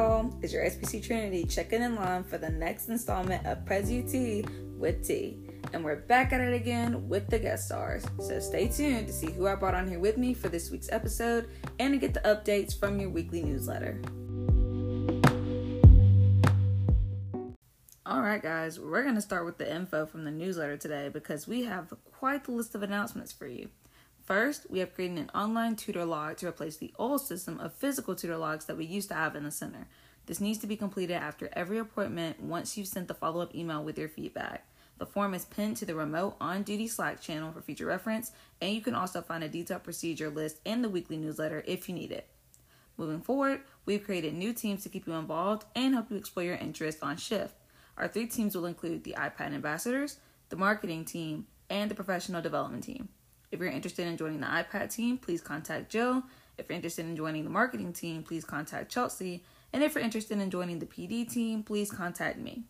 y'all, it's your SPC Trinity checking in line for the next installment of Pres UT with T. And we're back at it again with the guest stars. So stay tuned to see who I brought on here with me for this week's episode and to get the updates from your weekly newsletter. All right, guys, we're going to start with the info from the newsletter today because we have quite the list of announcements for you. First, we have created an online tutor log to replace the old system of physical tutor logs that we used to have in the center. This needs to be completed after every appointment once you've sent the follow up email with your feedback. The form is pinned to the remote on duty Slack channel for future reference, and you can also find a detailed procedure list in the weekly newsletter if you need it. Moving forward, we've created new teams to keep you involved and help you explore your interests on shift. Our three teams will include the iPad ambassadors, the marketing team, and the professional development team. If you're interested in joining the iPad team, please contact Jill. If you're interested in joining the marketing team, please contact Chelsea. And if you're interested in joining the PD team, please contact me.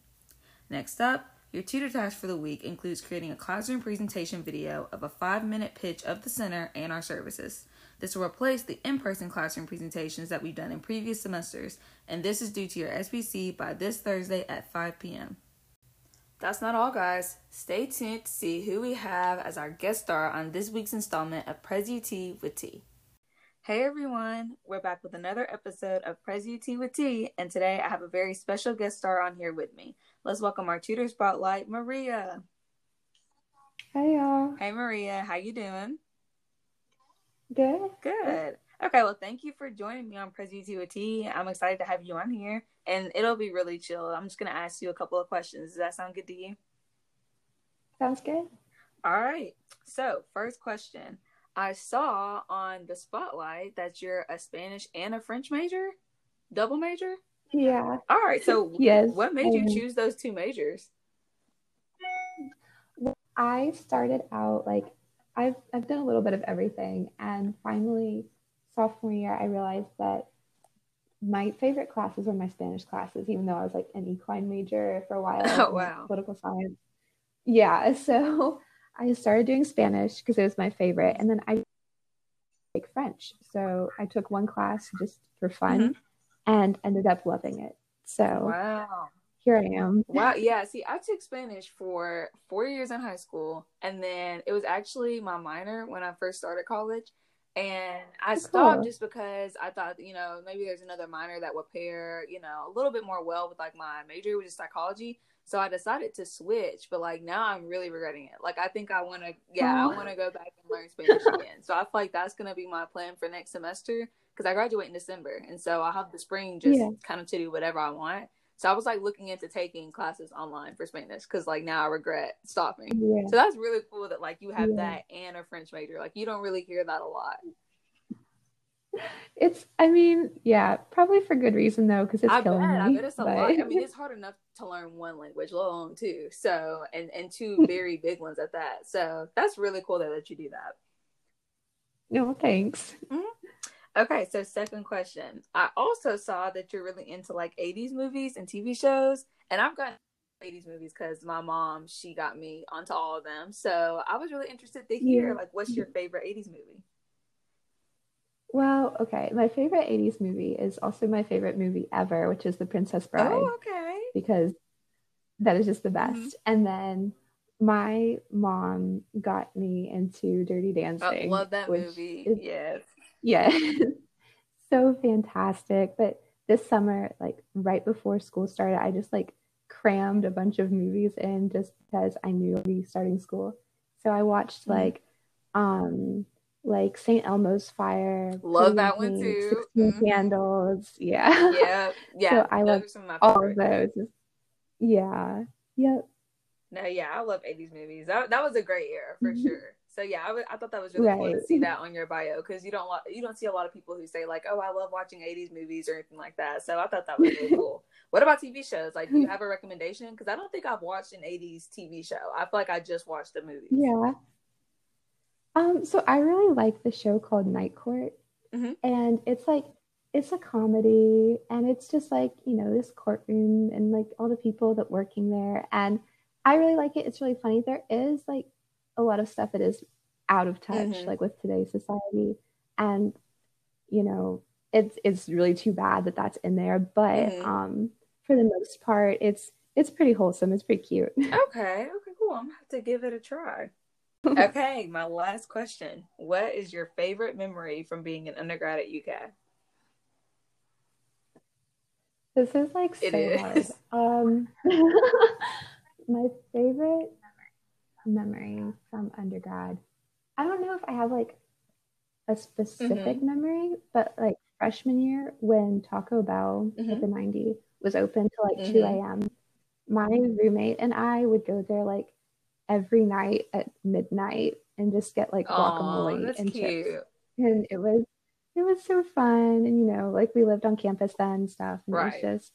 Next up, your tutor task for the week includes creating a classroom presentation video of a five minute pitch of the center and our services. This will replace the in person classroom presentations that we've done in previous semesters, and this is due to your SPC by this Thursday at 5 p.m. That's not all, guys. Stay tuned to see who we have as our guest star on this week's installment of Pres UT with T. Hey everyone, we're back with another episode of Pres UT with T, and today I have a very special guest star on here with me. Let's welcome our tutor spotlight, Maria. Hey y'all. Hey Maria, how you doing? Good. Good. Okay, well, thank you for joining me on Pres UT with T. I'm excited to have you on here and it'll be really chill. I'm just gonna ask you a couple of questions. Does that sound good to you? Sounds good. All right. So, first question. I saw on the spotlight that you're a Spanish and a French major, double major. Yeah. All right. So, yes. What made you choose those two majors? I started out like I've I've done a little bit of everything, and finally sophomore year, I realized that my favorite classes were my Spanish classes, even though I was like an equine major for a while. Oh, wow. Political science. Yeah. So I started doing Spanish because it was my favorite. And then I like French. So I took one class just for fun mm-hmm. and ended up loving it. So wow. Here I am. Wow. Yeah. See, I took Spanish for four years in high school. And then it was actually my minor when I first started college and I stopped cool. just because I thought, you know, maybe there's another minor that would pair, you know, a little bit more well with like my major, which is psychology. So I decided to switch, but like now I'm really regretting it. Like I think I want to, yeah, I oh. want to go back and learn Spanish again. So I feel like that's gonna be my plan for next semester because I graduate in December, and so I'll have the spring just yeah. kind of to do whatever I want. So I was like looking into taking classes online for Spanish because like now I regret stopping. Yeah. So that's really cool that like you have yeah. that and a French major. Like you don't really hear that a lot. It's, I mean, yeah, probably for good reason though, because it's I killing bet, me. I bet it's a but... lot. I mean, it's hard enough to learn one language, let alone two. So, and and two very big ones at that. So that's really cool that, that you do that. No, thanks. Mm-hmm. Okay, so second question. I also saw that you're really into like 80s movies and TV shows, and I've got 80s movies because my mom she got me onto all of them. So I was really interested to hear yeah. like what's your favorite 80s movie? Well, okay, my favorite 80s movie is also my favorite movie ever, which is The Princess Bride. Oh, okay. Because that is just the best. Mm-hmm. And then my mom got me into Dirty Dancing. I love that movie. Is, yes. Yeah. so fantastic. But this summer, like right before school started, I just like crammed a bunch of movies in just because I knew I'd be starting school. So I watched mm-hmm. like um like St. Elmo's Fire. Love that one too. 16 mm-hmm. Candles. Yeah. Yeah. Yeah. so I love all of those. Yeah. Yep. No, yeah, I love 80s movies. That, that was a great era for mm-hmm. sure. So yeah, I, w- I thought that was really right. cool to see that on your bio because you don't lo- you don't see a lot of people who say like, oh, I love watching '80s movies or anything like that. So I thought that was really cool. What about TV shows? Like, do you have a recommendation? Because I don't think I've watched an '80s TV show. I feel like I just watched a movie. Yeah. Um. So I really like the show called Night Court, mm-hmm. and it's like it's a comedy, and it's just like you know this courtroom and like all the people that working there, and I really like it. It's really funny. There is like a lot of stuff that is out of touch, mm-hmm. like with today's society. And, you know, it's it's really too bad that that's in there. But mm-hmm. um, for the most part, it's it's pretty wholesome. It's pretty cute. Okay, okay, cool. I'm gonna have to give it a try. okay, my last question: What is your favorite memory from being an undergrad at UK? This is like so it hard. Um, my favorite memory from undergrad. I don't know if I have like a specific mm-hmm. memory, but like freshman year when Taco Bell mm-hmm. at the 90 was open till like mm-hmm. 2 a.m., my roommate and I would go there like every night at midnight and just get like guacamole Aww, and cute. chips. And it was it was so fun. And you know, like we lived on campus then and stuff. And right. it was just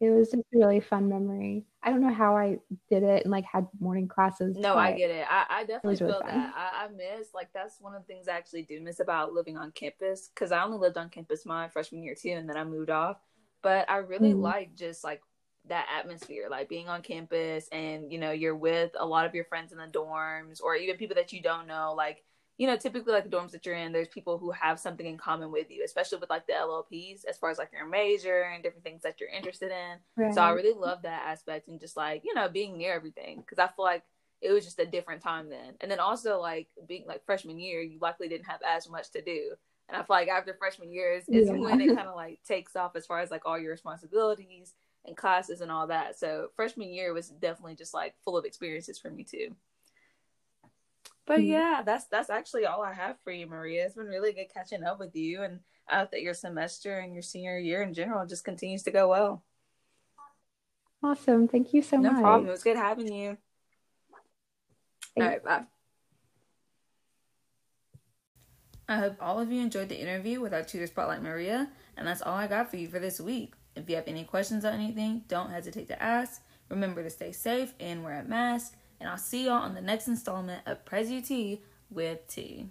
it was just a really fun memory. I don't know how I did it and like had morning classes. No, I get it. I, I definitely feel really that. I, I, miss like that's one of the things I actually do miss about living on campus because I only lived on campus my freshman year too, and then I moved off. But I really mm-hmm. like just like that atmosphere, like being on campus and you know you're with a lot of your friends in the dorms or even people that you don't know, like you know, typically like the dorms that you're in, there's people who have something in common with you, especially with like the LLPs, as far as like your major and different things that you're interested in. Right. So I really love that aspect and just like, you know, being near everything. Cause I feel like it was just a different time then. And then also like being like freshman year, you likely didn't have as much to do. And I feel like after freshman years is yeah. when it kind of like takes off as far as like all your responsibilities and classes and all that. So freshman year was definitely just like full of experiences for me too. But mm-hmm. yeah, that's that's actually all I have for you, Maria. It's been really good catching up with you, and I hope that your semester and your senior year in general just continues to go well. Awesome. Thank you so no much. No problem. It was good having you. Thanks. All right, bye. I hope all of you enjoyed the interview with our tutor spotlight Maria, and that's all I got for you for this week. If you have any questions on anything, don't hesitate to ask. Remember to stay safe and wear a mask and I'll see y'all on the next installment of Prez UT with T.